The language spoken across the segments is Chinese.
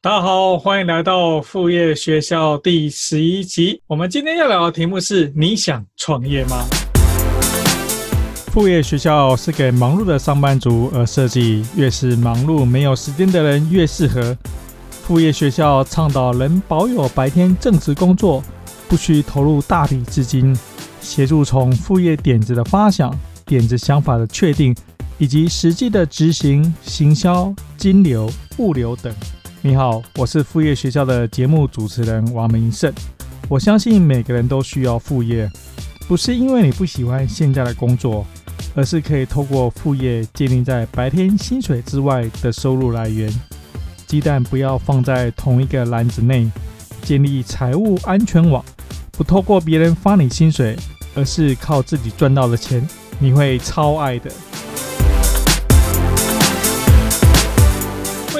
大家好，欢迎来到副业学校第十一集。我们今天要聊的题目是：你想创业吗？副业学校是给忙碌的上班族而设计，越是忙碌没有时间的人越适合。副业学校倡导能保有白天正职工作，不需投入大笔资金，协助从副业点子的发想、点子想法的确定，以及实际的执行、行销、金流、物流等。你好，我是副业学校的节目主持人王明胜。我相信每个人都需要副业，不是因为你不喜欢现在的工作，而是可以透过副业建立在白天薪水之外的收入来源。鸡蛋不要放在同一个篮子内，建立财务安全网，不透过别人发你薪水，而是靠自己赚到的钱，你会超爱的。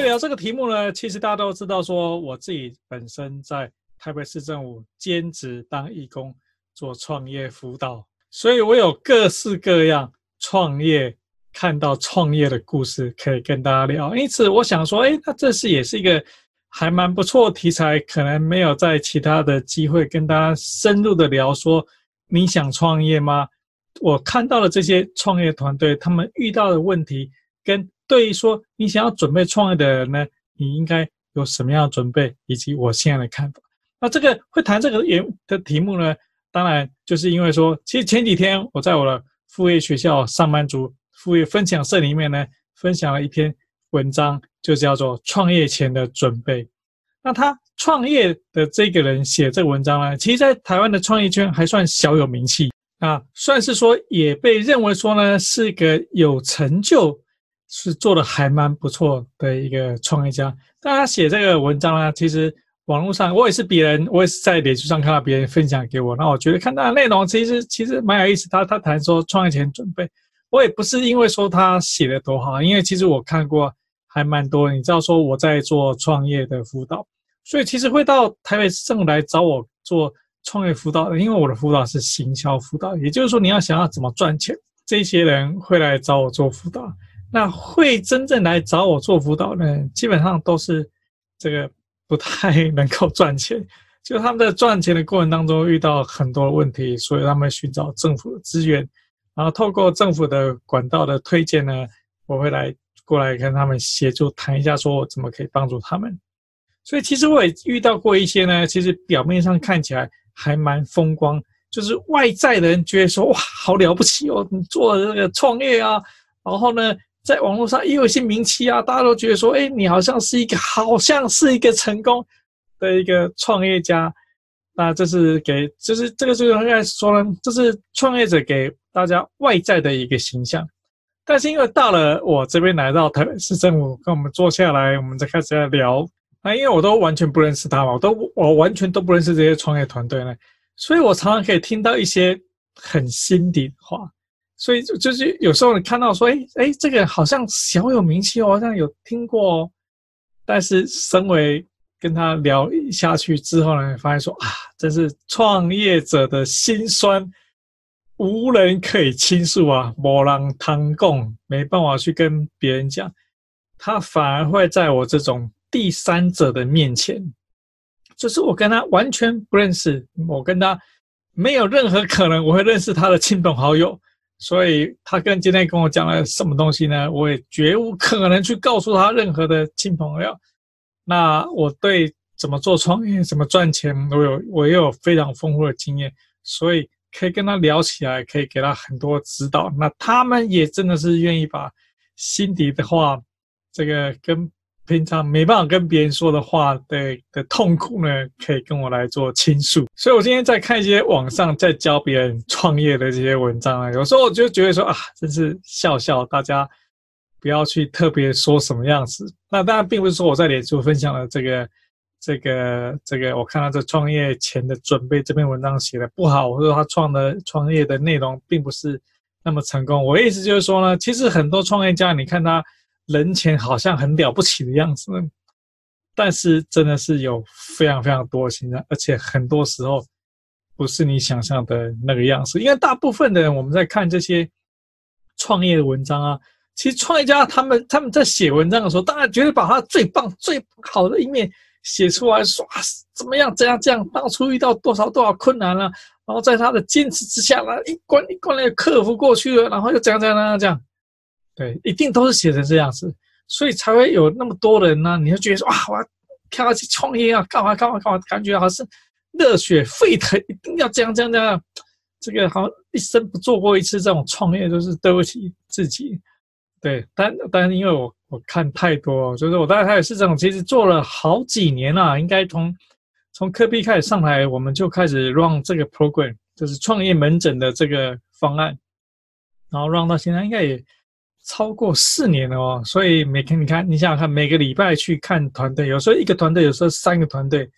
聊这个题目呢，其实大家都知道，说我自己本身在台北市政府兼职当义工，做创业辅导，所以我有各式各样创业看到创业的故事可以跟大家聊。因此，我想说，哎，那这是也是一个还蛮不错的题材，可能没有在其他的机会跟大家深入的聊。说你想创业吗？我看到了这些创业团队，他们遇到的问题跟。对于说你想要准备创业的人呢，你应该有什么样的准备，以及我现在的看法。那这个会谈这个题的题目呢，当然就是因为说，其实前几天我在我的副业学校上班族副业分享社里面呢，分享了一篇文章，就叫做《创业前的准备》。那他创业的这个人写这个文章呢，其实在台湾的创业圈还算小有名气啊，算是说也被认为说呢是一个有成就。是做的还蛮不错的一个创业家，但他写这个文章呢，其实网络上我也是别人，我也是在脸书上看到别人分享给我，那我觉得看他的内容其实其实蛮有意思。他他谈说创业前准备，我也不是因为说他写的多好，因为其实我看过还蛮多，你知道说我在做创业的辅导，所以其实会到台北市政府来找我做创业辅导，因为我的辅导是行销辅导，也就是说你要想要怎么赚钱，这些人会来找我做辅导。那会真正来找我做辅导呢，基本上都是这个不太 能够赚钱，就他们在赚钱的过程当中遇到很多问题，所以他们寻找政府的资源，然后透过政府的管道的推荐呢，我会来过来跟他们协助谈一下，说我怎么可以帮助他们。所以其实我也遇到过一些呢，其实表面上看起来还蛮风光，就是外在的人觉得说哇，好了不起哦，你做了这个创业啊，然后呢。在网络上也有一些名气啊，大家都觉得说，哎，你好像是一个，好像是一个成功的一个创业家。那这是给，就是这个就是应该说呢，这是创业者给大家外在的一个形象。但是因为到了我这边来到台北市政府，跟我们坐下来，我们再开始来聊。那因为我都完全不认识他嘛，我都我完全都不认识这些创业团队呢，所以我常常可以听到一些很心底的话。所以就就是有时候你看到说，哎哎，这个好像小有名气哦，好像有听过哦。但是身为跟他聊下去之后呢，发现说啊，这是创业者的辛酸，无人可以倾诉啊，没人通讲，没办法去跟别人讲，他反而会在我这种第三者的面前，就是我跟他完全不认识，我跟他没有任何可能我会认识他的亲朋好友。所以他跟今天跟我讲了什么东西呢？我也绝无可能去告诉他任何的亲朋友。那我对怎么做创业、怎么赚钱，我有我也有非常丰富的经验，所以可以跟他聊起来，可以给他很多指导。那他们也真的是愿意把心底的话，这个跟。平常没办法跟别人说的话的的痛苦呢，可以跟我来做倾诉。所以我今天在看一些网上在教别人创业的这些文章啊，有时候我就觉得说啊，真是笑笑，大家不要去特别说什么样子。那当然并不是说我在脸书分享了这个这个这个，我看到这创业前的准备这篇文章写的不好，或者他创的创业的内容并不是那么成功。我的意思就是说呢，其实很多创业家，你看他。人前好像很了不起的样子，但是真的是有非常非常多的心酸，而且很多时候不是你想象的那个样子。因为大部分的人，我们在看这些创业的文章啊，其实创业家他们他们在写文章的时候，当然绝对把他最棒最好的一面写出来说，说啊怎么样，怎样这样，当初遇到多少多少困难了，然后在他的坚持之下呢，一关一关的克服过去了，然后又怎样怎样怎样这样，对，一定都是写成这样子，所以才会有那么多人呢，你就觉得说哇，我要跳下去创业啊，干嘛干嘛干嘛，感觉好像是热血沸腾，一定要这样这样这样，这个好像一生不做过一次这种创业，就是对不起自己。对，但但是因为我我看太多，就是我在台北市政府其实做了好几年了，应该从从科比开始上来，我们就开始 run 这个 program，就是创业门诊的这个方案，然后 run 到现在应该也超过四年了哦。所以每天你看，你想想看，每个礼拜去看团队，有时候一个团队，有时候三个团队，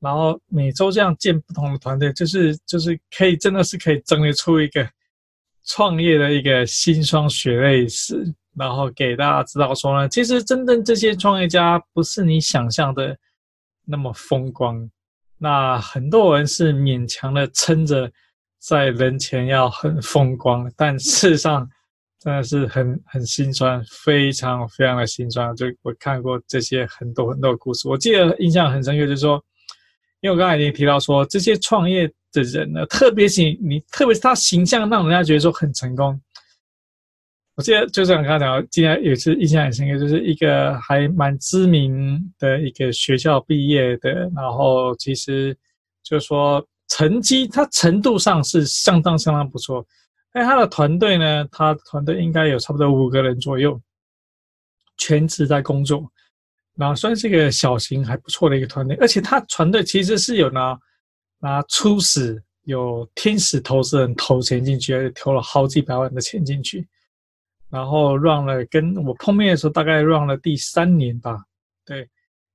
然后每周这样见不同的团队，就是就是可以真的是可以整理出一个。创业的一个辛酸血泪史，然后给大家知道说呢，其实真正这些创业家不是你想象的那么风光，那很多人是勉强的撑着在人前要很风光，但事实上真的是很很辛酸，非常非常的辛酸。就我看过这些很多很多故事，我记得印象很深刻，就是说，因为我刚才已经提到说这些创业。的人呢，特别是你，特别是他形象让人家觉得说很成功。我记得就像刚才讲，今天有一次印象很深刻，就是一个还蛮知名的一个学校毕业的，然后其实就是说成绩，他程度上是相当相当不错。那他的团队呢，他团队应该有差不多五个人左右，全职在工作，然后算是一个小型还不错的一个团队，而且他团队其实是有拿拿初始有天使投资人投钱进去，而且投了好几百万的钱进去，然后 run 了，跟我碰面的时候大概 run 了第三年吧，对，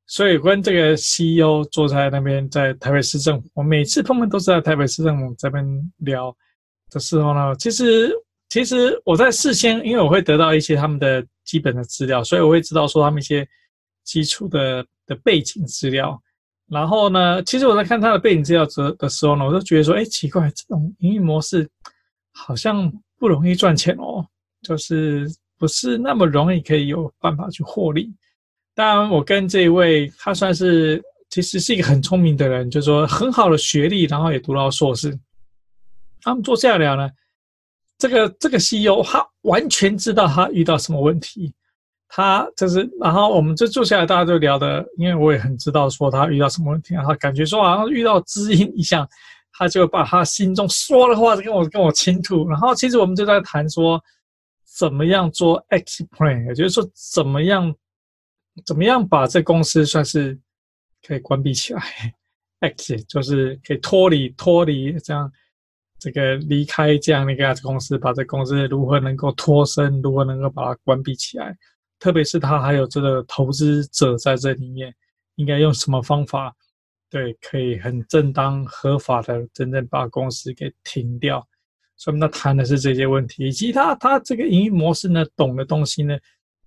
所以跟这个 CEO 坐在那边，在台北市政府，我每次碰面都是在台北市政府这边聊。的时候呢，其实其实我在事先，因为我会得到一些他们的基本的资料，所以我会知道说他们一些基础的的背景资料。然后呢，其实我在看他的背景资料的的时候呢，我就觉得说，哎，奇怪，这种营运模式好像不容易赚钱哦，就是不是那么容易可以有办法去获利。当然，我跟这一位他算是其实是一个很聪明的人，就是说很好的学历，然后也读到硕士。他们坐下来聊呢，这个这个 CEO 他完全知道他遇到什么问题。他就是，然后我们就坐下来，大家就聊的，因为我也很知道说他遇到什么问题，然后感觉说好像遇到知音一样，他就把他心中说的话跟我跟我倾吐。然后其实我们就在谈说，怎么样做 X plan，也就是说怎么样怎么样把这公司算是可以关闭起来 ex 就是可以脱离脱离这样这个离开这样的一个公司，把这公司如何能够脱身，如何能够把它关闭起来。特别是他还有这个投资者在这里面，应该用什么方法，对，可以很正当合法的真正把公司给停掉。所以，我们谈的是这些问题，以及他他这个营运模式呢，懂的东西呢，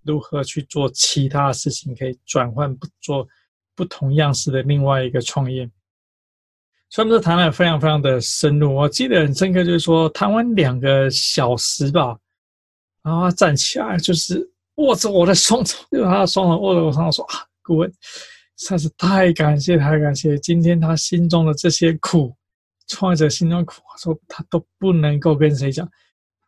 如何去做其他事情，可以转换不做不同样式的另外一个创业。所以，我们谈的非常非常的深入。我记得很深刻，就是说谈完两个小时吧，然后他站起来就是。握着我的双手，用他的双手握着我双手说：“啊，顾问，实在是太感谢，太感谢！今天他心中的这些苦，创业者心中的苦，说他都不能够跟谁讲，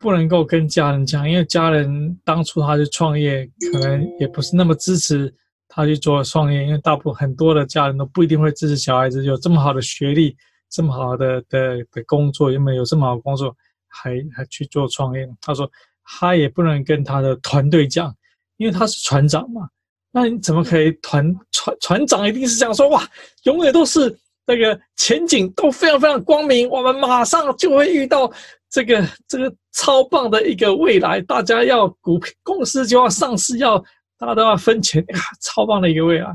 不能够跟家人讲，因为家人当初他去创业，可能也不是那么支持他去做创业，因为大部分很多的家人都不一定会支持小孩子有这么好的学历，这么好的的的工作，因为有这么好的工作，还还去做创业。他说。”他也不能跟他的团队讲，因为他是船长嘛。那你怎么可以团船船长一定是这样说哇？永远都是那个前景都非常非常光明，我们马上就会遇到这个这个超棒的一个未来。大家要股票公司就要上市，要大家都要分钱呀，超棒的一个未来。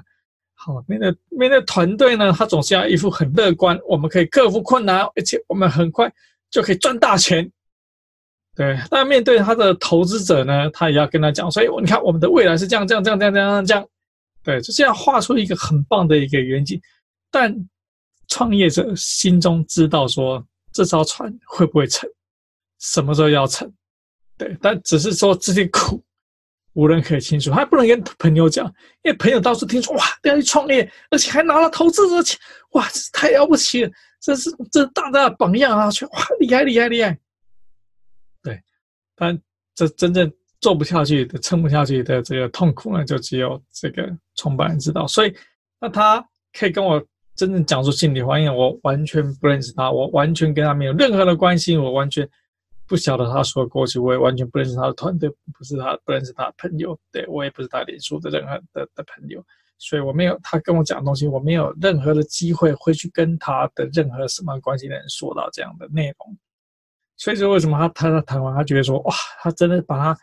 好，面对面对团队呢，他总是要一副很乐观，我们可以克服困难，而且我们很快就可以赚大钱。对，但面对他的投资者呢，他也要跟他讲，所以你看，我们的未来是这样，这样，这样，这样，这样，这样，对，就这样画出一个很棒的一个远景。但创业者心中知道说，这艘船会不会沉，什么时候要沉？对，但只是说这些苦无人可以清楚，他不能跟朋友讲，因为朋友到处听说哇，要去创业，而且还拿了投资者钱，哇，这太了不起了，这是这大大的榜样啊！去哇，厉害厉害厉害。对，但这真正做不下去的、撑不下去的这个痛苦呢，就只有这个创办人知道。所以，那他可以跟我真正讲出心里话，因为我完全不认识他，我完全跟他没有任何的关系，我完全。不晓得他说的过去，我也完全不认识他的团队，不是他不认识他的朋友，对，我也不是他脸书的任何的的朋友，所以我没有他跟我讲的东西，我没有任何的机会会去跟他的任何什么关系的人说到这样的内容。所以说，为什么他他他谈完，他觉得说哇，他真的把他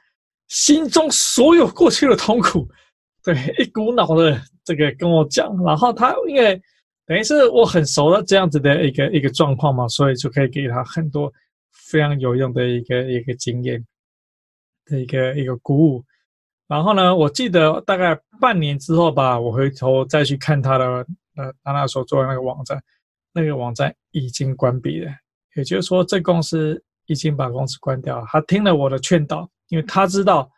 心中所有过去的痛苦，对，一股脑的这个跟我讲，然后他因为等于是我很熟的这样子的一个一个状况嘛，所以就可以给他很多。非常有用的一个一个经验的一个一个鼓舞，然后呢，我记得大概半年之后吧，我回头再去看他的呃，他那时候做的那个网站，那个网站已经关闭了，也就是说，这公司已经把公司关掉了。他听了我的劝导，因为他知道，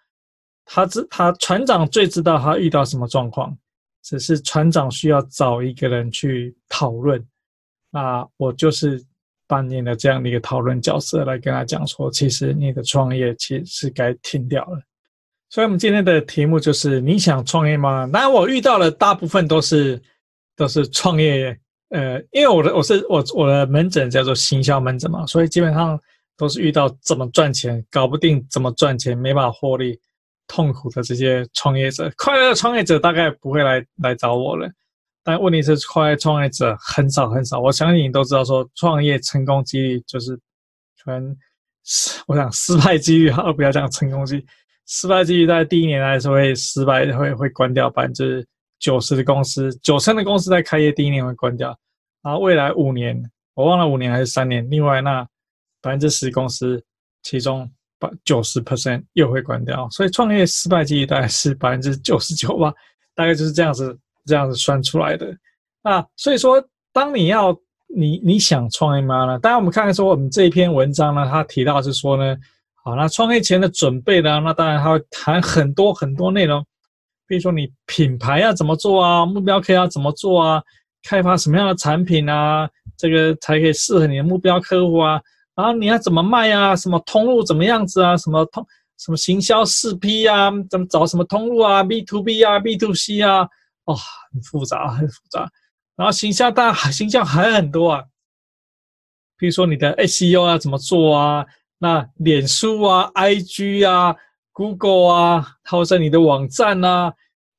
他知他船长最知道他遇到什么状况，只是船长需要找一个人去讨论，那我就是。扮演的这样的一个讨论角色来跟他讲说，其实你的创业其实是该停掉了。所以，我们今天的题目就是你想创业吗？那，我遇到的大部分都是都是创业，呃，因为我的我是我我的门诊叫做行销门诊嘛，所以基本上都是遇到怎么赚钱搞不定，怎么赚钱没办法获利，痛苦的这些创业者。快乐的创业者大概不会来来找我了。但问题是，创业创业者很少很少。我相信你都知道，说创业成功几率就是全，我想失败几率好，不要讲成功几率，失败几率在第一年来说会失败，会会关掉百分之九十的公司，九成的公司在开业第一年会关掉，然后未来五年，我忘了五年还是三年，另外那百分之十公司，其中百九十 percent 又会关掉，所以创业失败几率大概是百分之九十九吧，大概就是这样子。这样子算出来的啊，所以说，当你要你你想创业吗呢？当然，我们看看说，我们这一篇文章呢，他提到是说呢，好，那创业前的准备呢，那当然他会谈很多很多内容，比如说你品牌要怎么做啊，目标客要怎么做啊，开发什么样的产品啊，这个才可以适合你的目标客户啊，然后你要怎么卖啊，什么通路怎么样子啊，什么通什么行销四 P 啊，怎么找什么通路啊，B to B 啊，B to C 啊。哇、很复杂，很复杂。然后形象，当然形象还很多啊。比如说你的 SEO 要怎么做啊？那脸书啊、IG 啊、Google 啊，或者你的网站啊，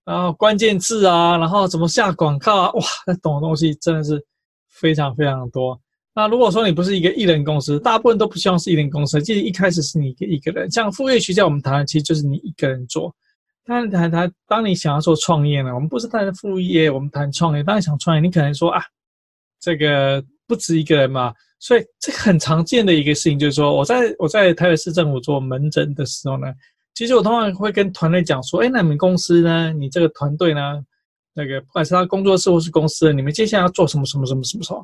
然后关键字啊，然后怎么下广告啊？哇，那懂的东西真的是非常非常多。那如果说你不是一个艺人公司，大部分都不希望是艺人公司。其实一开始是你一个一个人，像副业学校我们谈，其实就是你一个人做。当然，谈谈，当你想要做创业呢，我们不是谈副业，我们谈创业。当你想创业，你可能说啊，这个不止一个人嘛，所以这很常见的一个事情就是说，我在我在台北市政府做门诊的时候呢，其实我通常会跟团队讲说，哎，那你们公司呢，你这个团队呢，那个不管是他工作室或是公司，你们接下来要做什么什么什么什么什么，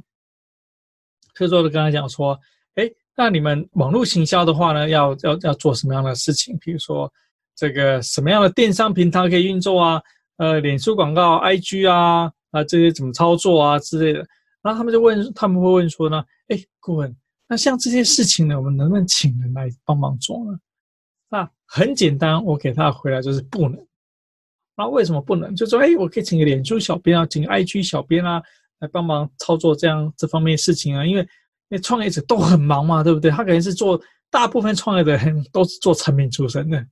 所以说就跟他讲说，哎，那你们网络行销的话呢，要要要做什么样的事情？比如说。这个什么样的电商平台可以运作啊？呃，脸书广告、IG 啊，啊这些怎么操作啊之类的。然后他们就问，他们会问说呢，哎，顾问，那像这些事情呢，我们能不能请人来帮忙做呢？那很简单，我给他回答就是不能。那为什么不能？就说，哎，我可以请个脸书小编啊，请个 IG 小编啊，来帮忙操作这样这方面事情啊，因为那创业者都很忙嘛，对不对？他肯定是做大部分创业的人都是做产品出身的。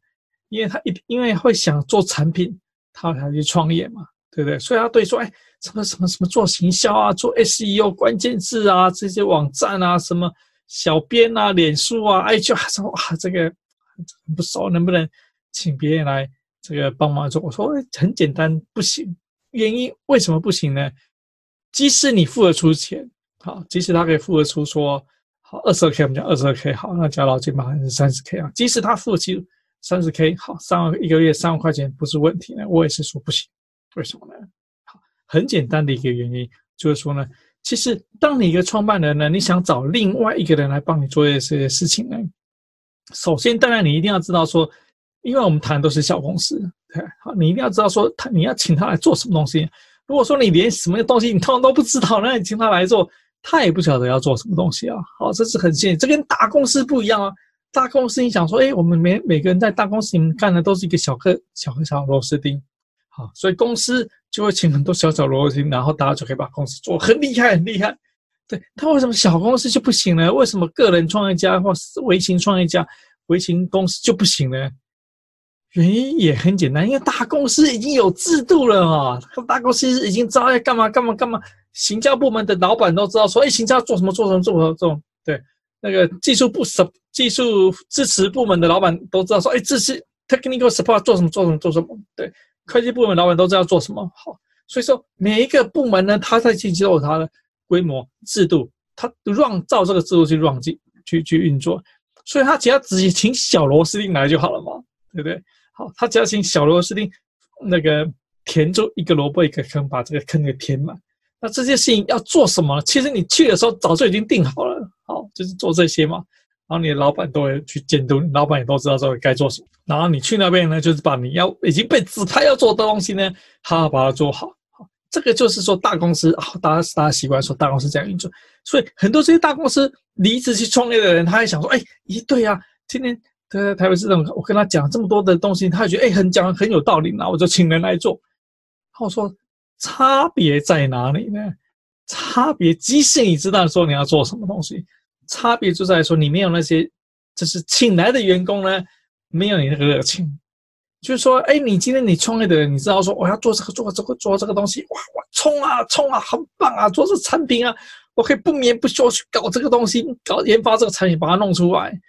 因为他一因为会想做产品，他才去创业嘛，对不对？所以他对说，哎，什么什么什么做行销啊，做 SEO 关键字啊，这些网站啊，什么小编啊，脸书啊，哎，就说哇，这个很不熟，能不能请别人来这个帮忙做？我说很简单，不行。原因为什么不行呢？即使你付得出钱，好，即使他可以付得出说好二十二 K，我们讲二十二 K，好，那加劳健保还是三十 K 啊？即使他付得起。三十 K 好，三万一个月三万块钱不是问题呢。我也是说不行，为什么呢？好，很简单的一个原因就是说呢，其实当你一个创办人呢，你想找另外一个人来帮你做这些事情呢，首先当然你一定要知道说，因为我们谈的都是小公司，对，好，你一定要知道说他你要请他来做什么东西。如果说你连什么东西你通常都不知道，那你请他来做，他也不晓得要做什么东西啊。好，这是很现实，这跟大公司不一样啊。大公司你想说，哎，我们每每个人在大公司里面干的都是一个小个小个小螺丝钉，好，所以公司就会请很多小小螺丝钉，然后大家就可以把公司做很厉害很厉害。对，他为什么小公司就不行呢？为什么个人创业家或是微型创业家、微型公司就不行呢？原因也很简单，因为大公司已经有制度了啊，大公司已经知道要干嘛干嘛干嘛，行销部门的老板都知道说，哎，行销做什么做什么做什么做什么，对，那个技术部、技术支持部门的老板都知道说，哎，这是 technical support 做什么做什么做什么，对，会计部门老板都知道做什么，好，所以说每一个部门呢，他在进行有他的。规模制度，他让照这个制度去让进去去运作，所以他只要直接请小螺丝钉来就好了嘛，对不对？好，他只要请小螺丝钉那个填住一个萝卜一个坑，把这个坑给填满。那这些事情要做什么？其实你去的时候早就已经定好了，好，就是做这些嘛。然后你的老板都会去监督，老板也都知道说该做什么。然后你去那边呢，就是把你要已经被指派要做的东西呢，好好把它做好。这个就是说大公司啊，大家大家习惯说大公司这样运作，所以很多这些大公司离职去创业的人，他还想说，哎，咦，对呀、今天他在台北市政府，我跟他讲这么多的东西，他也觉得哎，很讲很有道理，那我就请人来做。我说差别在哪里呢？差别，即使你知道说你要做什么东西，差别就在说你没有那些，就是请来的员工呢，没有你那个热情。就是说，哎，你今天你创业的人，你知道说我要做这个做这个做这个东西，哇我冲啊冲啊，很棒啊，做这产品啊，我可以不眠不休去搞这个东西，搞研发这个产品，把它弄出来。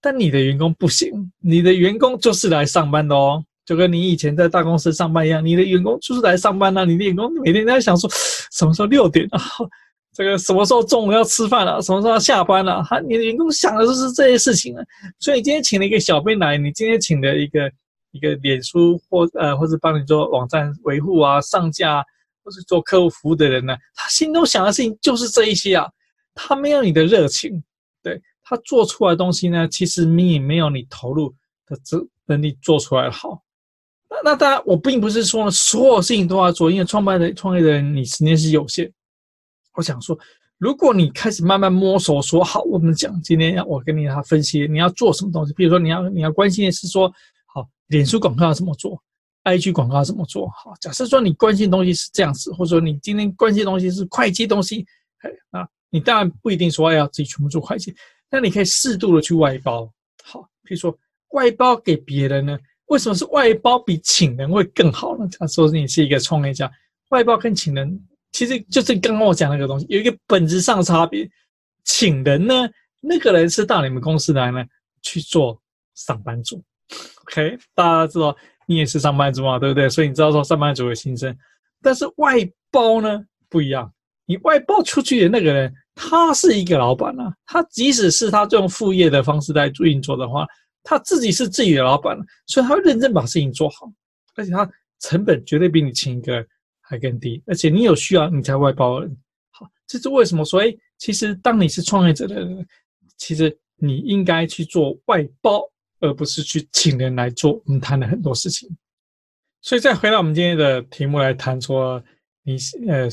但你的员工不行，你的员工就是来上班的哦，就跟你以前在大公司上班一样，你的员工就是来上班的，你的员工每天在想说什么时候六点啊，这个什么时候中午要吃饭了，什么时候要下班了，哈，你的员工想的就是这些事情啊。所以今天请了一个小编来，你今天请了一个。一个脸书或呃，或者帮你做网站维护啊、上架啊，或是做客户服务的人呢，他心中想的事情就是这一些啊。他没有你的热情，对，他做出来的东西呢，其实你也没有你投入的这能力做出来好。那那当然，我并不是说，所有事情都要做，因为创办的创业的人你时间是有限。我想说，如果你开始慢慢摸索，说好，我们讲今天要我跟你他分析你要做什么东西，比如说你要你要关心的是说。好脸书广告要怎么做？IG 广告要怎么做？好，假设说你关心的东西是这样子，或者说你今天关心的东西是会计东西，哎，那你当然不一定说要自己全部做会计，那你可以适度的去外包。好，比如说外包给别人呢？为什么是外包比请人会更好呢？假设你是一个创业家，外包跟请人其实就是刚刚我讲那个东西，有一个本质上的差别。请人呢，那个人是到你们公司来呢去做上班族。OK，大家知道你也是上班族嘛，对不对？所以你知道说上班族的心声。但是外包呢不一样，你外包出去的那个人，他是一个老板啊，他即使是他用副业的方式在运作的话，他自己是自己的老板，所以他会认真把事情做好，而且他成本绝对比你请一个还更低，而且你有需要你才外包。好，这是为什么？所以其实当你是创业者的人，其实你应该去做外包。而不是去请人来做，我们谈了很多事情，所以再回到我们今天的题目来谈，说你呃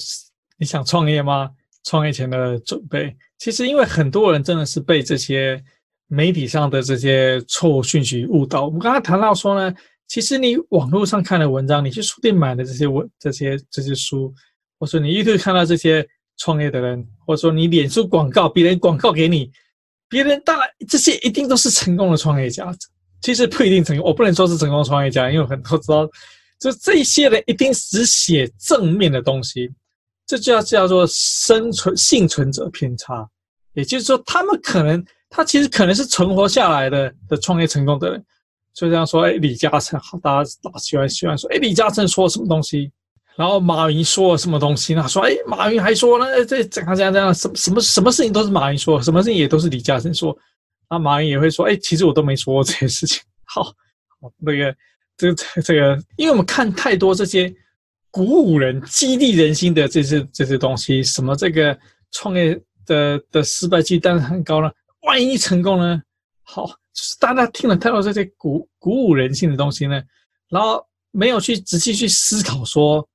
你想创业吗？创业前的准备，其实因为很多人真的是被这些媒体上的这些错误讯息误导。我们刚才谈到说呢，其实你网络上看的文章，你去书店买的这些文这些这些书，或者说你 YouTube 看到这些创业的人，或者说你脸书广告别人广告给你。别人当然这些一定都是成功的创业家，其实不一定成功。我不能说是成功创业家，因为很多知道，就这些人一定只写正面的东西，这就要叫做生存幸存者偏差。也就是说，他们可能他其实可能是存活下来的的创业成功的人。就这样说，哎，李嘉诚，好，大家大喜欢喜欢说，哎，李嘉诚说什么东西？然后马云说了什么东西呢？说，哎，马云还说呢，这怎样怎样怎样，什么什么什么事情都是马云说，什么事情也都是李嘉诚说。那马云也会说，哎，其实我都没说过这些事情。好，那个，这个这个，因为我们看太多这些鼓舞人、激励人心的这些这些东西，什么这个创业的的失败率当然很高了，万一成功呢？好，就是大家听了太多这些鼓鼓舞人心的东西呢，然后没有去仔细去思考说，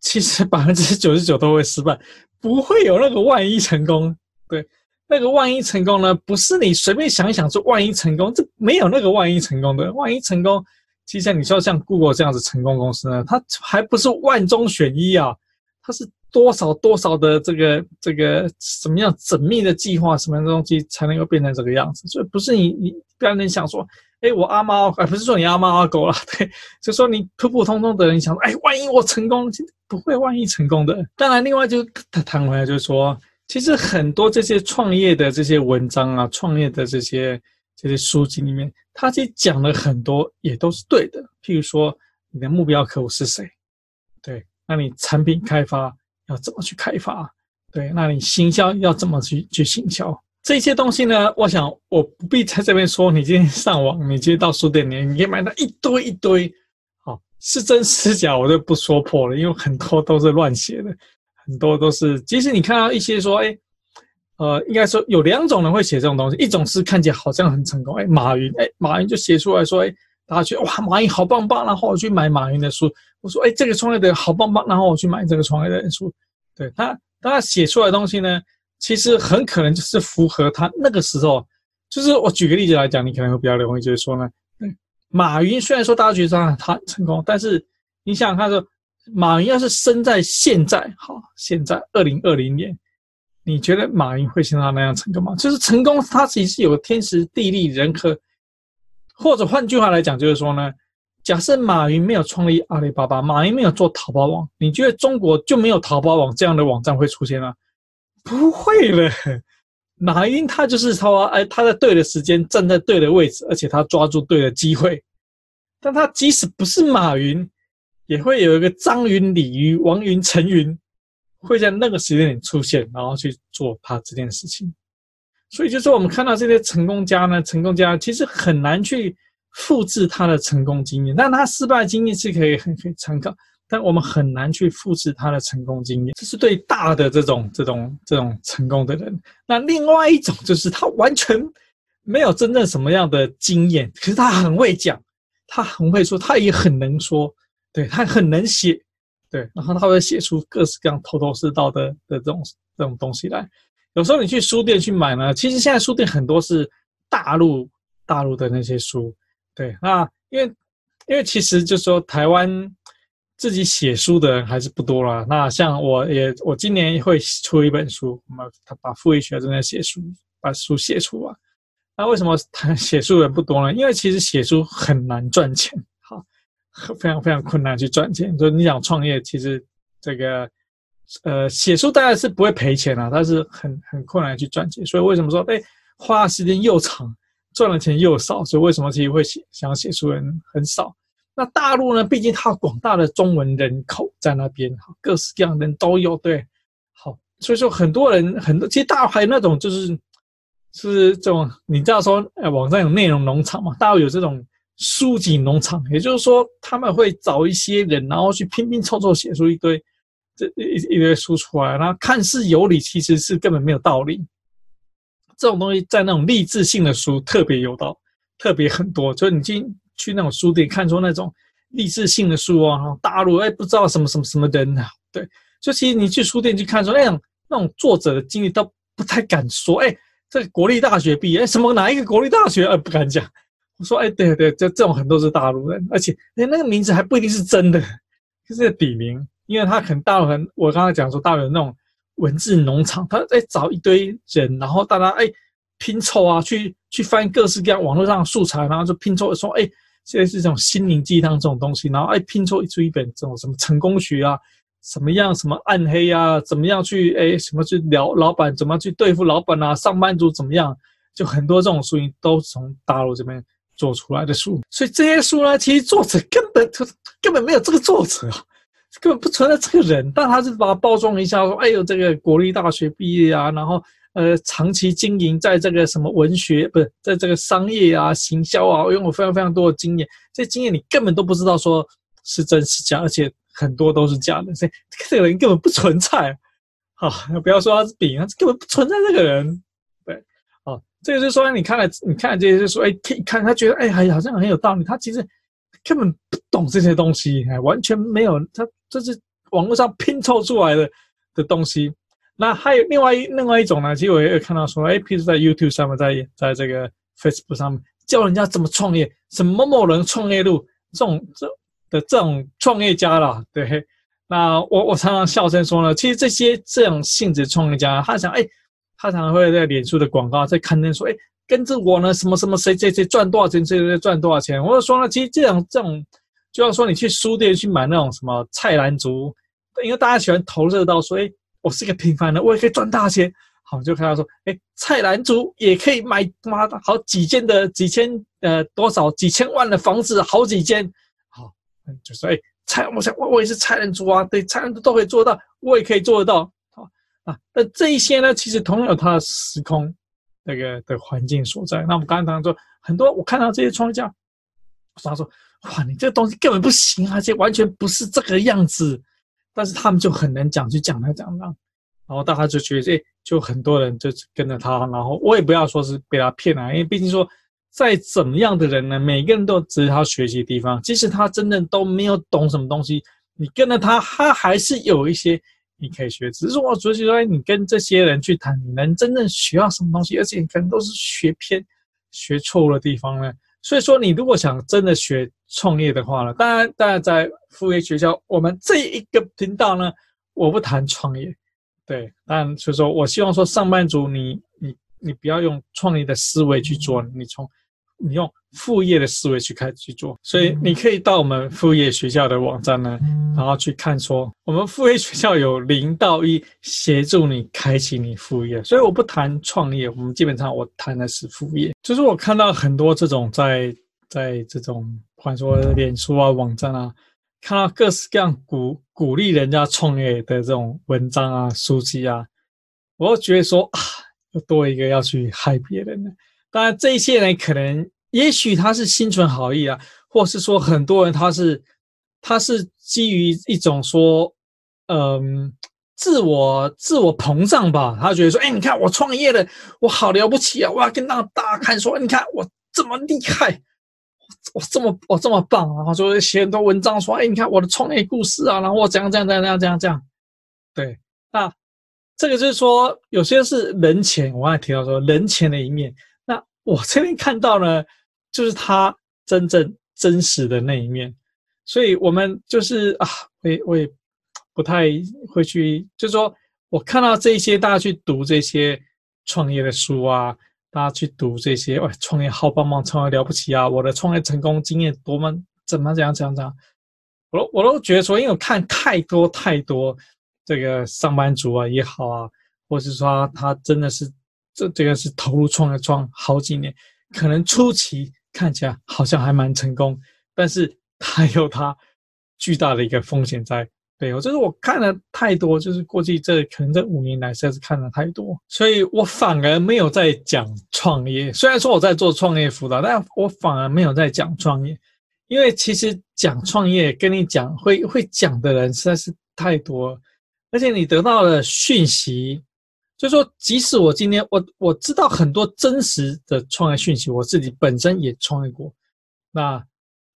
其实百分之九十九都会失败，不会有那个万一成功。对，那个万一成功呢，不是你随便想一想说万一成功，这没有那个万一成功的。万一成功，其实像你说像 Google 这样子成功公司呢，它还不是万中选一啊，它是。多少多少的这个这个什么样缜密的计划，什么样的东西才能够变成这个样子？所以不是你你不要你想说，哎，我阿猫，哎，不是说你阿猫阿狗了，对，就说你普普通通的人想说，哎，万一我成功，不会万一成功的。当然，另外就他谈回来就是说，其实很多这些创业的这些文章啊，创业的这些这些书籍里面，他其实讲了很多也都是对的。譬如说，你的目标客户是谁？对，那你产品开发。要怎么去开发？对，那你行销要怎么去去行销？这些东西呢？我想我不必在这边说。你今天上网，你今天到书店里，你可以买到一堆一堆。好，是真是假，我就不说破了，因为很多都是乱写的，很多都是。即使你看到一些说，哎，呃，应该说有两种人会写这种东西，一种是看起来好像很成功，哎，马云，哎，马云就写出来说，哎，大家觉得哇，马云好棒棒，然后我去买马云的书。我说，哎，这个创业的好棒棒，然后我去买这个创业的书。对他，他写出来的东西呢，其实很可能就是符合他那个时候。就是我举个例子来讲，你可能会比较容易，就是说呢，马云虽然说大家觉得他他成功，但是你想想看，说马云要是生在现在，好，现在二零二零年，你觉得马云会像他那样成功吗？就是成功，他其实有天时地利人和，或者换句话来讲，就是说呢。假设马云没有创立阿里巴巴，马云没有做淘宝网，你觉得中国就没有淘宝网这样的网站会出现吗？不会了，马云他就是说，哎，他在对的时间站在对的位置，而且他抓住对的机会。但他即使不是马云，也会有一个张云、李云、王云、陈云会在那个时间点出现，然后去做他这件事情。所以，就是说我们看到这些成功家呢，成功家其实很难去。复制他的成功经验，但他失败经验是可以 很可以参考，但我们很难去复制他的成功经验。这是对大的这种这种这种成功的人。那另外一种就是他完全没有真正什么样的经验，可是他很会讲，他很会说，他也很能说，对，他很能写，对，然后他会写出各式各样头头是道的的这种这种东西来。有时候你去书店去买呢，其实现在书店很多是大陆大陆的那些书。对，那因为因为其实就是说台湾自己写书的人还是不多啦。那像我也我今年会出一本书，我们他把傅毅学正在写书，把书写出来。那为什么他写书人不多呢？因为其实写书很难赚钱，好，非常非常困难去赚钱。所以你想创业，其实这个呃写书当然是不会赔钱啊，但是很很困难去赚钱。所以为什么说哎花时间又长？赚的钱又少，所以为什么其实会写想要写书人很少？那大陆呢？毕竟它广大的中文人口在那边，各式各样的人都有，对，好，所以说很多人很多，其实大陆还有那种就是是这种，你知道说，哎，网上有内容农场嘛？大陆有这种书籍农场，也就是说他们会找一些人，然后去拼拼凑凑写出一堆这一一堆书出来，然后看似有理，其实是根本没有道理。这种东西在那种励志性的书特别有道，特别很多。就是你进去那种书店看出那种励志性的书啊，大陆哎不知道什么什么什么人啊，对，就其实你去书店去看说那种那种作者的经历都不太敢说，哎，这国立大学毕业，什么哪一个国立大学，呃不敢讲。我说哎对对，就这种很多是大陆人，而且哎那个名字还不一定是真的，就是笔名，因为他很大陆很，我刚才讲说大陆人那种。文字农场，他在找一堆人，然后大家哎拼凑啊，去去翻各式各样网络上的素材，然后就拼凑说哎，现在是这种心灵鸡汤这种东西，然后哎拼凑出一本这种什么成功学啊，什么样什么暗黑啊，怎么样去哎什么去聊老板，怎么去对付老板啊，上班族怎么样，就很多这种书都从大陆这边做出来的书，所以这些书呢，其实作者根本就根本没有这个作者啊。根本不存在这个人，但他是把它包装一下，说：“哎呦，这个国立大学毕业啊，然后呃，长期经营在这个什么文学，不是在这个商业啊、行销啊，拥有非常非常多的经验。这经验你根本都不知道说是真是假，而且很多都是假的。所以这个人根本不存在。好，不要说他是饼，他根本不存在这个人。对，哦，这个就是说，你看了你看这些，就说，哎，可以看他觉得，哎，好像很有道理。他其实根本不懂这些东西，哎，完全没有，他这是网络上拼凑出来的的东西。那还有另外一另外一种呢，其实我也有看到说，哎，譬如在 YouTube 上面，在在这个 Facebook 上面教人家怎么创业，什么某人创业路这种这的这种创业家啦，对。那我我常常笑声说呢，其实这些这种性质创业家，他想，哎，他常常会在脸书的广告在刊登说，哎，跟着我呢，什么什么谁谁谁赚多少钱，谁谁赚多少钱。我就说呢，其实这种这种，就要说你去书店去买那种什么菜篮族，因为大家喜欢投射到说，哎，我是一个平凡人，我也可以赚大钱。好，就看到说，哎，菜篮族也可以买妈的好几间的几千呃多少几千万的房子，好几间。好，就说，哎。菜，我想我我也是菜篮族啊，对，菜篮族都可以做到，我也可以做得到，好啊。那这一些呢，其实同样有它的时空那个的环境所在。那我们刚才说很多，我看到这些创业家，他说：“哇，你这个东西根本不行啊，而且完全不是这个样子。”但是他们就很难讲，就讲他讲那，然后大家就觉得，哎，就很多人就跟着他，然后我也不要说是被他骗了，因为毕竟说。再怎么样的人呢？每个人都值得他学习的地方。即使他真的都没有懂什么东西，你跟着他，他还是有一些你可以学。只是说我觉得说，你跟这些人去谈，你能真正学到什么东西？而且可能都是学偏、学错误的地方呢。所以说，你如果想真的学创业的话呢，当然，当然在副业学校，我们这一个频道呢，我不谈创业。对，但所以说我希望说，上班族你你你不要用创业的思维去做，你从你用副业的思维去开始去做，所以你可以到我们副业学校的网站呢，然后去看说，我们副业学校有零到一协助你开启你副业。所以我不谈创业，我们基本上我谈的是副业。就是我看到很多这种在在这种，不管说脸书啊、网站啊，看到各式各样鼓鼓励人家创业的这种文章啊、书籍啊，我就觉得说啊，又多一个要去害别人的。当然，这些人可能，也许他是心存好意啊，或是说很多人他是，他是基于一种说，嗯，自我自我膨胀吧。他觉得说，哎，你看我创业了，我好了不起啊！我要跟大看说，你看我这么厉害，我这么我这么棒！然后就写很多文章说，哎，你看我的创业故事啊，然后我怎样怎样怎样怎样这样。对，那这个就是说，有些是人前，我刚才提到说人前的一面。那我这边看到呢，就是他真正真实的那一面，所以我们就是啊，我也我也不太会去，就是说我看到这些，大家去读这些创业的书啊，大家去读这些，哇，创业好棒棒，创业了不起啊，我的创业成功经验多么，怎么怎样怎样怎样，我都我都觉得说，因为我看太多太多这个上班族啊也好啊，或是说他真的是。这这个是投入创业创好几年，可能初期看起来好像还蛮成功，但是他有它巨大的一个风险在对我。就是我看了太多，就是过去这可能这五年来实在是看了太多，所以我反而没有在讲创业。虽然说我在做创业辅导，但我反而没有在讲创业，因为其实讲创业跟你讲会会讲的人实在是太多，而且你得到的讯息。就是说，即使我今天我我知道很多真实的创业讯息，我自己本身也创业过。那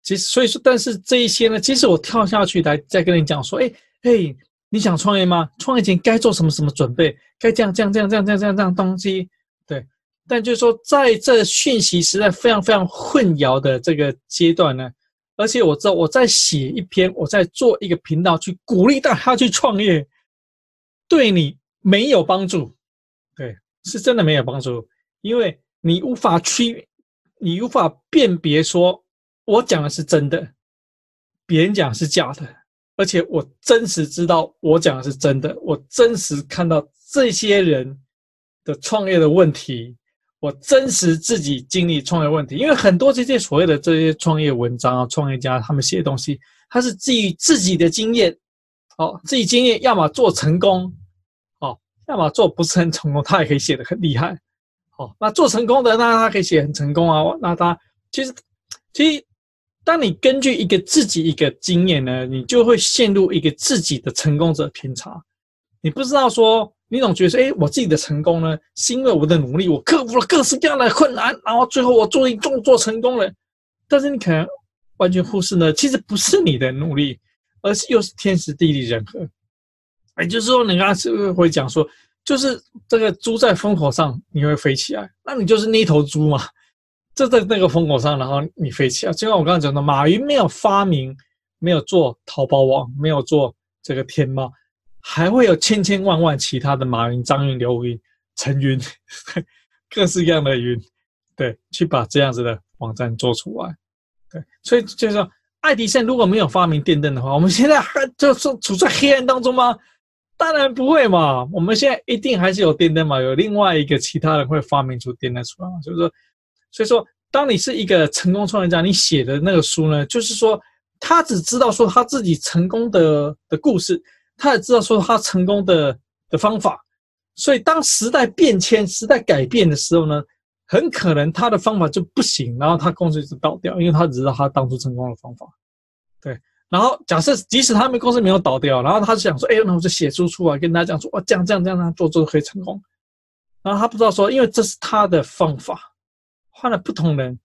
其实所以说，但是这一些呢，即使我跳下去来再跟你讲说，哎嘿，你想创业吗？创业前该做什么什么准备？该这样这样这样这样这样这样这样东西，对。但就是说，在这讯息实在非常非常混淆的这个阶段呢，而且我知道我在写一篇，我在做一个频道去鼓励大家去创业，对你。没有帮助，对，是真的没有帮助，因为你无法区，你无法辨别说，我讲的是真的，别人讲是假的，而且我真实知道我讲的是真的，我真实看到这些人的创业的问题，我真实自己经历创业问题，因为很多这些所谓的这些创业文章啊，创业家他们写的东西，他是基于自己的经验，哦，自己经验要么做成功。要么做不是很成功，他也可以写得很厉害。好，那做成功的，那他可以写很成功啊。那他其实，其实，当你根据一个自己一个经验呢，你就会陷入一个自己的成功者偏差。你不知道说，你总觉得说，哎，我自己的成功呢，是因为我的努力，我克服了各式各样的困难，然后最后我终于做做成功了。但是你可能完全忽视呢，其实不是你的努力，而是又是天时地利人和。也就是说，你刚刚是不是会讲说，就是这个猪在风口上，你会飞起来，那你就是那头猪嘛，就在那个风口上，然后你飞起来。就像我刚刚讲的，马云没有发明，没有做淘宝网，没有做这个天猫，还会有千千万万其他的马云、张云、刘云、陈云，各式各样的云，对，去把这样子的网站做出来。对，所以就是说，爱迪生如果没有发明电灯的话，我们现在还就是处在黑暗当中吗？当然不会嘛，我们现在一定还是有电灯嘛，有另外一个其他人会发明出电灯出来嘛。就是说，所以说，当你是一个成功创业家，你写的那个书呢，就是说，他只知道说他自己成功的的故事，他也知道说他成功的的方法。所以，当时代变迁、时代改变的时候呢，很可能他的方法就不行，然后他公司就倒掉，因为他只知道他当初成功的方法。对。然后假设即使他们公司没有倒掉，然后他就想说，哎，那我就写书出来跟大家讲说，哇，这样这样这样这样做做可以成功。然后他不知道说，因为这是他的方法，换了不同人，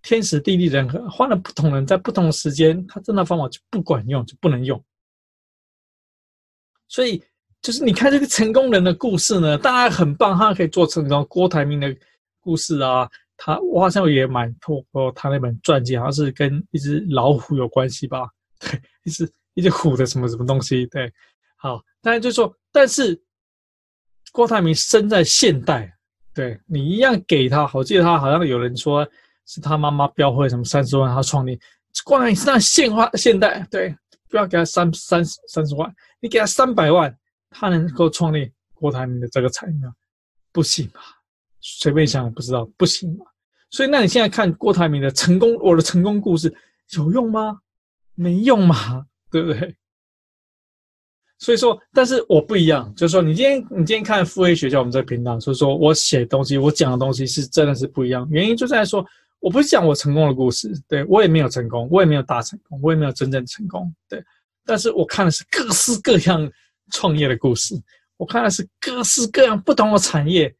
天时地利人和，换了不同人，在不同时间，他这套方法就不管用，就不能用。所以就是你看这个成功人的故事呢，当然很棒，他可以做成功。郭台铭的故事啊，他我好像也蛮透过他那本传记，好像是跟一只老虎有关系吧。对，一只一只虎的什么什么东西？对，好，当然就是说，但是郭台铭生在现代，对你一样给他，我记得他好像有人说是他妈妈标会什么三十万，他创立郭台铭是那现化现代，对，不要给他三三三十万，你给他三百万，他能够创立郭台铭的这个产业？不行吧？随便想不知道，不行嘛。所以，那你现在看郭台铭的成功，我的成功故事有用吗？没用嘛，对不对？所以说，但是我不一样，就是说，你今天你今天看腹 A 学校我们这个频道，所以说我写东西，我讲的东西是真的是不一样。原因就在说，我不是讲我成功的故事，对，我也没有成功，我也没有大成功，我也没有真正成功，对。但是我看的是各式各样创业的故事，我看的是各式各样不同的产业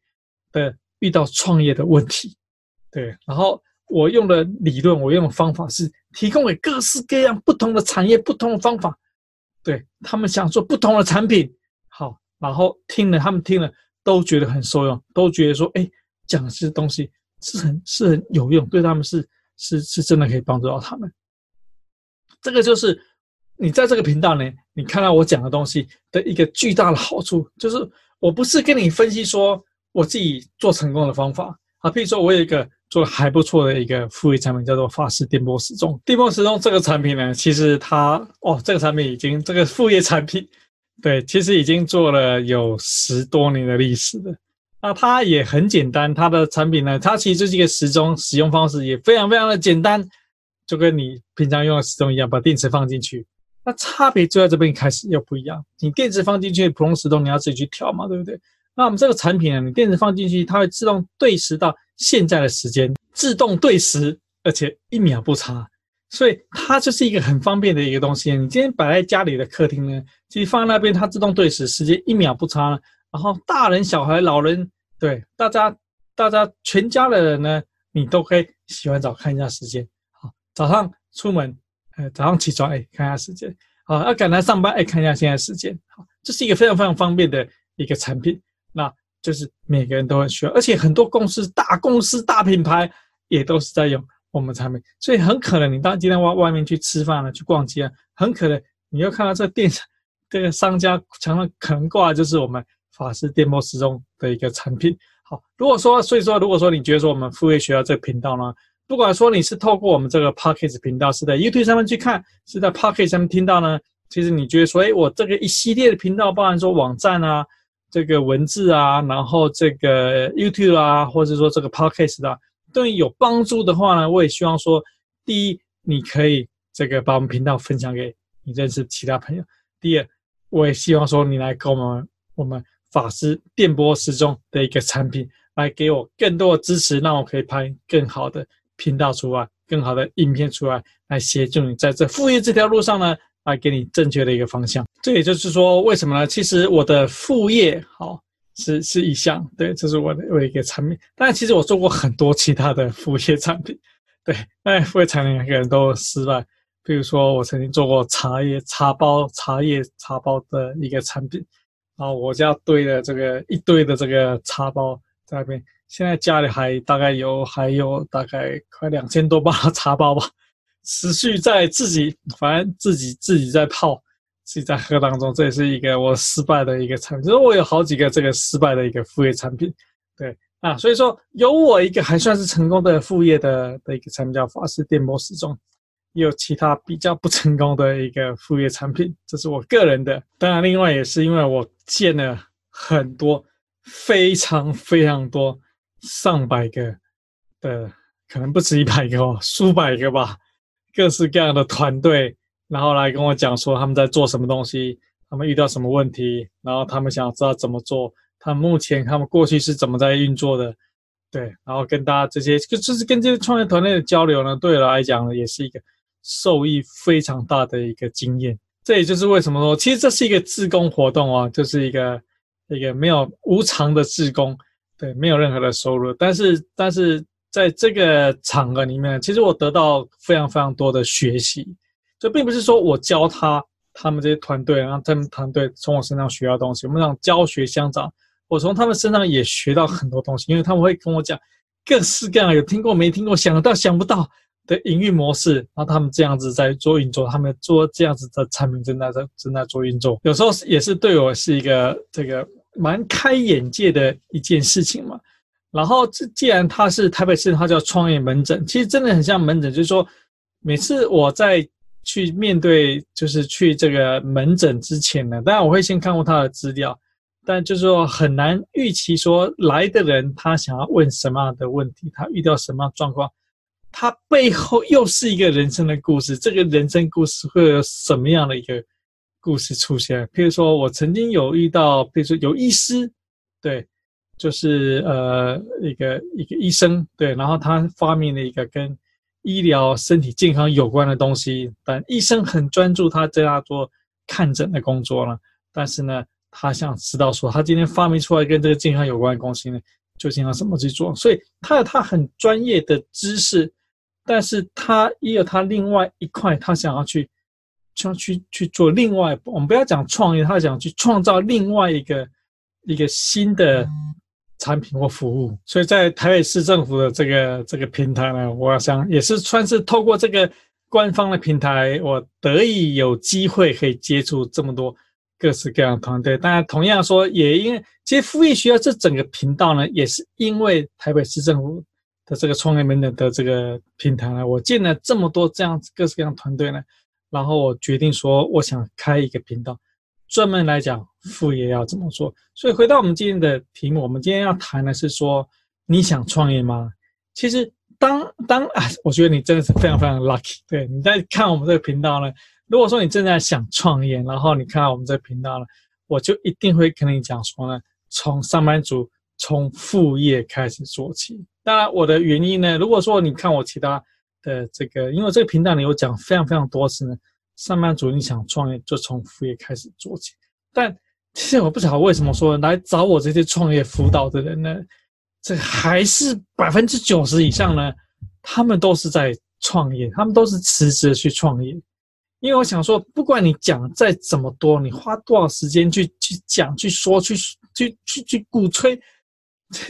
的遇到创业的问题，对。然后我用的理论，我用的方法是。提供给各式各样不同的产业、不同的方法，对他们想做不同的产品，好，然后听了他们听了都觉得很受用，都觉得说，哎，讲这些东西是很是很有用，对他们是是是真的可以帮助到他们。这个就是你在这个频道呢，你看到我讲的东西的一个巨大的好处，就是我不是跟你分析说我自己做成功的方法，啊，比如说我有一个。做还不错的一个副业产品叫做法式电波时钟。电波时钟这个产品呢，其实它哦，这个产品已经这个副业产品，对，其实已经做了有十多年的历史了。那它也很简单，它的产品呢，它其实就是一个时钟，使用方式也非常非常的简单，就跟你平常用的时钟一样，把电池放进去。那差别就在这边开始又不一样，你电池放进去，普通时钟你要自己去调嘛，对不对？那我们这个产品呢，你电池放进去，它会自动对时到现在的时间，自动对时，而且一秒不差，所以它就是一个很方便的一个东西。你今天摆在家里的客厅呢，其实放在那边，它自动对时，时间一秒不差。然后大人、小孩、老人，对大家，大家全家的人呢，你都可以洗完澡看一下时间。好，早上出门，呃，早上起床，哎，看一下时间。好，要赶来上班，哎，看一下现在时间。好，这是一个非常非常方便的一个产品。那就是每个人都很需要，而且很多公司、大公司、大品牌也都是在用我们产品，所以很可能你当今天外外面去吃饭了、去逛街，很可能你又看到这个店这个商家墙上可能挂的就是我们法式电波时钟的一个产品。好，如果说，所以说，如果说你觉得说我们副业学校这个频道呢，不管说你是透过我们这个 Podcast 频道，是在 YouTube 上面去看，是在 Podcast 上面听到呢，其实你觉得说，哎，我这个一系列的频道，包含说网站啊。这个文字啊，然后这个 YouTube 啊，或者说这个 Podcast 啊，对你有帮助的话呢，我也希望说，第一，你可以这个把我们频道分享给你认识其他朋友；第二，我也希望说你来购买我们法师电波时钟的一个产品，来给我更多的支持，让我可以拍更好的频道出来，更好的影片出来，来协助你在这副业这条路上呢，来给你正确的一个方向。这也就是说，为什么呢？其实我的副业好是是一项，对，这是我的我一个产品。但其实我做过很多其他的副业产品，对，但副业产品每个人都失败。比如说，我曾经做过茶叶茶包、茶叶茶包的一个产品，然后我家堆了这个一堆的这个茶包在那边，现在家里还大概有还有大概快两千多包茶包吧，持续在自己反正自己自己在泡，自己在喝当中，这也是一个我失败的一个产品。就是我有好几个这个失败的一个副业产品，对啊，所以说有我一个还算是成功的副业的的一个产品叫法式电波时钟。也有其他比较不成功的一个副业产品，这是我个人的。当然，另外也是因为我见了很多、非常非常多、上百个的，可能不止一百个哦，数百个吧，各式各样的团队，然后来跟我讲说他们在做什么东西，他们遇到什么问题，然后他们想知道怎么做，他们目前他们过去是怎么在运作的。对，然后跟大家这些，就就是跟这些创业团队的交流呢，对我来讲呢，也是一个。受益非常大的一个经验，这也就是为什么说，其实这是一个自工活动啊，就是一个一个没有无偿的自工，对，没有任何的收入，但是但是在这个场合里面，其实我得到非常非常多的学习，这并不是说我教他他们这些团队，然后他们团队从我身上学到东西，我们讲教学相长，我从他们身上也学到很多东西，因为他们会跟我讲各式各样，有听过没听过，想得到想不到。的营运模式，然后他们这样子在做运作，他们做这样子的产品正在在正在做运作，有时候也是对我是一个这个蛮开眼界的一件事情嘛。然后这既然它是台北市，它叫创业门诊，其实真的很像门诊，就是说每次我在去面对，就是去这个门诊之前呢，当然我会先看过他的资料，但就是说很难预期说来的人他想要问什么样的问题，他遇到什么样状况。他背后又是一个人生的故事，这个人生故事会有什么样的一个故事出现？譬如说，我曾经有遇到，比如说有医师，对，就是呃一个一个医生，对，然后他发明了一个跟医疗、身体健康有关的东西，但医生很专注他在那做看诊的工作了，但是呢，他想知道说，他今天发明出来跟这个健康有关的东西呢，究竟要怎么去做？所以他有他很专业的知识。但是他也有他另外一块，他想要去，想去去做另外，我们不要讲创业，他想去创造另外一个一个新的产品或服务。所以在台北市政府的这个这个平台呢，我想也是算是透过这个官方的平台，我得以有机会可以接触这么多各式各样的团队。当然，同样说，也因为其实副业学校这整个频道呢，也是因为台北市政府。的这个创业门的的这个平台呢，我见了这么多这样各式各样的团队呢，然后我决定说，我想开一个频道，专门来讲副业要怎么做。所以回到我们今天的题目，我们今天要谈的是说，你想创业吗？其实当当啊，我觉得你真的是非常非常 lucky。对，你在看我们这个频道呢，如果说你正在想创业，然后你看到我们这个频道呢，我就一定会跟你讲说呢，从上班族从副业开始做起。当然，我的原因呢，如果说你看我其他的这个，因为这个频道里有讲非常非常多次呢，上班族你想创业就从副业开始做起。但其实我不晓得为什么说来找我这些创业辅导的人呢，这还是百分之九十以上呢，他们都是在创业，他们都是辞职去创业。因为我想说，不管你讲再怎么多，你花多少时间去去讲、去说、去去去 去鼓吹。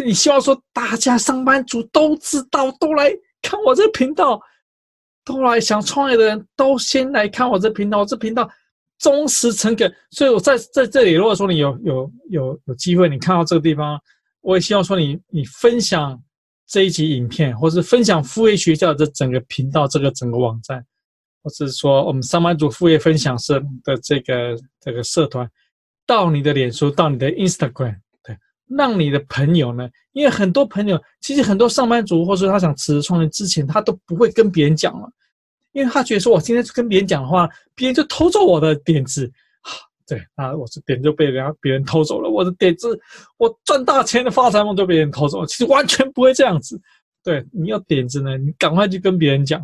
你希望说大家上班族都知道，都来看我这频道，都来想创业的人都先来看我这频道，我这频道忠实诚恳。所以我在在这里，如果说你有有有有机会，你看到这个地方，我也希望说你你分享这一集影片，或是分享副业学校的整个频道，这个整个网站，或是说我们上班族副业分享社的这个这个社团，到你的脸书，到你的 Instagram 对。让你的朋友呢，因为很多朋友其实很多上班族，或者说他想辞职创业之前，他都不会跟别人讲了，因为他觉得说，我今天跟别人讲的话，别人就偷走我的点子，对，那我这点就被人家别人偷走了，我的点子，我赚大钱的发财梦就被人偷走了。其实完全不会这样子，对，你有点子呢，你赶快去跟别人讲，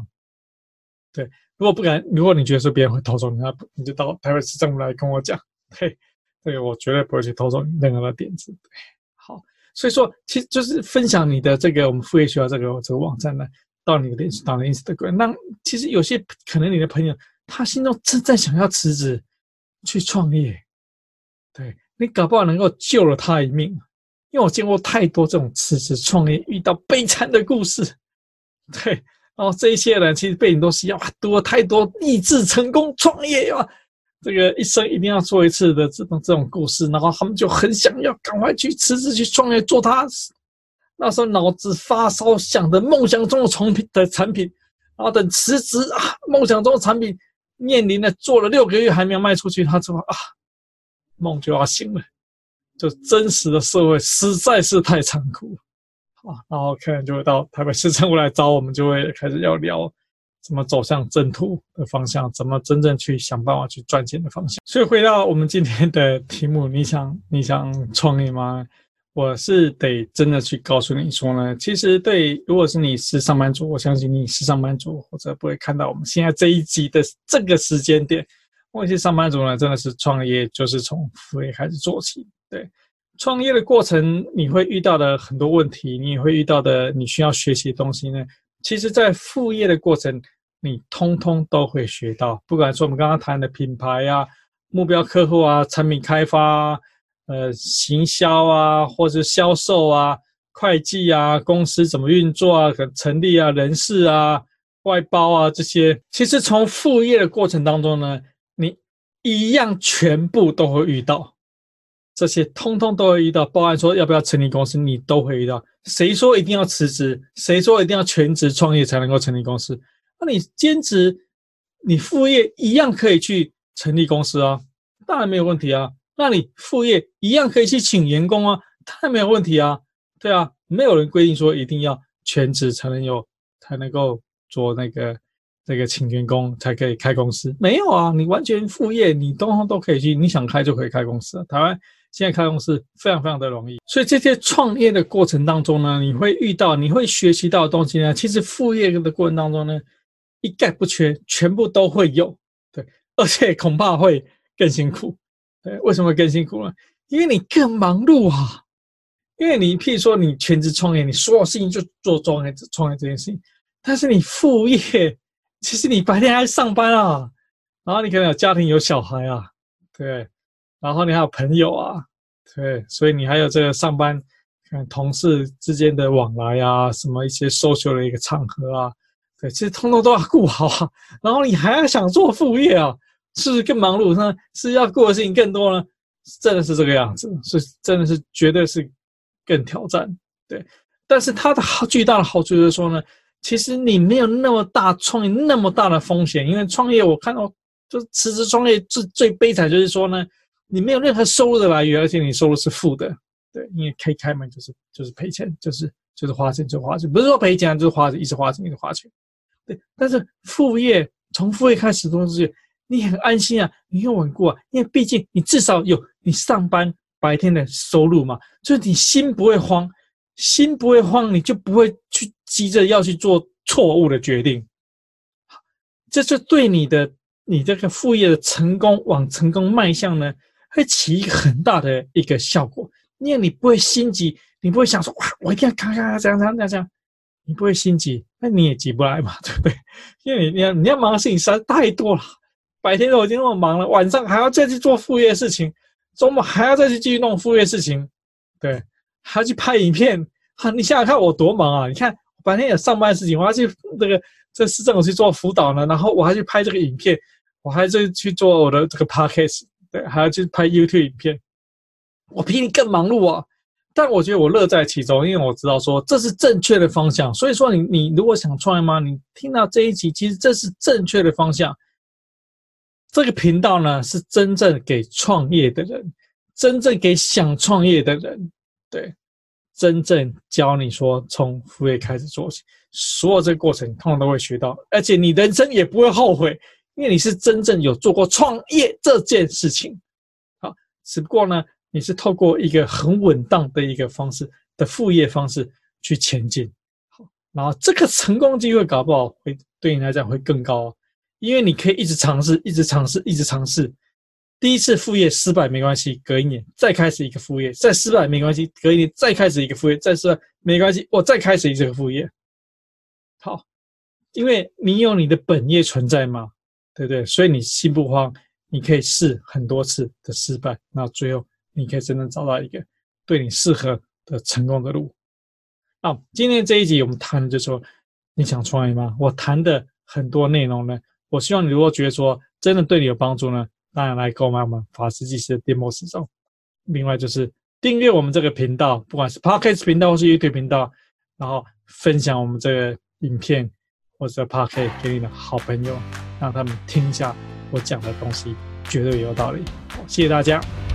对，如果不敢，如果你觉得说别人会偷走你，那你就到台北市政府来跟我讲。对，这个我绝对不会去偷走你任何的点子。对，好，所以说其实就是分享你的这个我们副业学校这个这个网站呢，到你的、到你的 Instagram。那其实有些可能你的朋友他心中正在想要辞职去创业，对，你搞不好能够救了他一命。因为我见过太多这种辞职创业遇到悲惨的故事，对，然后这一些人其实背景都是要读了太多励志成功创业啊，这个一生一定要做一次的这种这种故事，然后他们就很想要赶快去辞职去创业做他那时候脑子发烧想的梦想中的产品的产品，然后等辞职啊，梦想中的产品面临了做了六个月还没有卖出去，他说啊，梦就要醒了。就真实的社会实在是太残酷啊，然后客人就会到台北市政府来找我们，就会开始要聊怎么走向正途的方向，怎么真正去想办法去赚钱的方向。所以回到我们今天的题目，你想你想创业吗？我是得真的去告诉你说呢，其实对，如果是你是上班族，我相信你是上班族，或者不会看到我们现在这一集的这个时间点，我一些上班族呢，真的是创业就是从副业开始做起。对，创业的过程你会遇到的很多问题，你也会遇到的你需要学习的东西呢。其实，在副业的过程，你通通都会学到。不管说我们刚刚谈的品牌啊、目标客户啊、产品开发啊、呃、行销啊，或者销售啊、会计啊、公司怎么运作啊、成立啊、人事啊、外包啊这些，其实从副业的过程当中呢，你一样全部都会遇到。这些通通都会遇到，包含说要不要成立公司，你都会遇到。谁说一定要辞职？谁说一定要全职创业才能够成立公司？那你兼职，你副业一样可以去成立公司啊，当然没有问题啊。那你副业一样可以去请员工啊，当然没有问题啊。对啊，没有人规定说一定要全职才能有，才能够做那个那个请员工才可以开公司，没有啊。你完全副业，你通通都可以去，你想开就可以开公司啊。台湾。现在开公司非常非常的容易，所以这些创业的过程当中呢，你会遇到、你会学习到的东西呢，其实副业的过程当中呢，一概不缺，全部都会有，对，而且恐怕会更辛苦，为什么更辛苦呢？因为你更忙碌啊，因为你譬如说你全职创业，你所有事情就做创业创业这件事情，但是你副业，其实你白天还上班啊，然后你可能有家庭有小孩啊，对。然后你还有朋友啊，对，所以你还有这个上班，跟同事之间的往来啊，什么一些 social 的一个场合啊，对，其实通通都要顾好啊。然后你还要想做副业啊，是不是更忙碌？那是要过的事情更多呢？真的是这个样子，是真的是绝对是更挑战，对。但是它的好巨大的好处就是说呢，其实你没有那么大创业那么大的风险，因为创业我看到就辞职创业最最悲惨就是说呢。你没有任何收入的来源，而且你收入是负的，对，因为可以开门就是就是赔钱，就是就是花钱就花钱，不是说赔钱就是花钱，一直花钱一直花钱，对。但是副业从副业开始都是你很安心啊，你很稳固啊，因为毕竟你至少有你上班白天的收入嘛，就是你心不会慌，心不会慌，你就不会去急着要去做错误的决定，这就对你的你这个副业的成功往成功迈向呢，会起一个很大的一个效果，因为你不会心急，你不会想说哇，我一定要咔咔这样这样这样这样，你不会心急，那你也急不来嘛，对不对？因为你你要你要忙的事情实在太多了，白天都已经那么忙了，晚上还要再去做副业事情，周末还要再去继续弄副业事情，对，还要去拍影片，哈，你想想看我多忙啊！你看白天有上班的事情，我要去这个这市政府去做辅导呢，然后我还去拍这个影片，我还在去做我的这个 podcast。对，还要去拍 YouTube 影片，我比你更忙碌啊！但我觉得我乐在其中，因为我知道说这是正确的方向。所以说你，你你如果想创业吗？你听到这一集，其实这是正确的方向。这个频道呢，是真正给创业的人，真正给想创业的人，对，真正教你说从副业开始做起，所有这个过程，通常都会学到，而且你人生也不会后悔。因为你是真正有做过创业这件事情，好，只不过呢，你是透过一个很稳当的一个方式的副业方式去前进，好，然后这个成功机会搞不好会对你来讲会更高，因为你可以一直尝试，一直尝试，一直尝试。第一次副业失败没关系，隔一年再开始一个副业，再失败没关系，隔一年再开始一个副业，再失败没关系，我再开始一个副业。好，因为你有你的本业存在嘛，对不对？所以你心不慌，你可以试很多次的失败，那最后你可以真正找到一个对你适合的成功的路。好，今天这一集我们谈的就是说，你想创业吗？我谈的很多内容呢，我希望你如果觉得说真的对你有帮助呢。当然来购买我们法师技师的 demo 时钟。另外就是订阅我们这个频道，不管是 Podcast 频道或是 YouTube 频道，然后分享我们这个影片或者 Podcast 给你的好朋友，让他们听一下我讲的东西，绝对有道理。好，谢谢大家。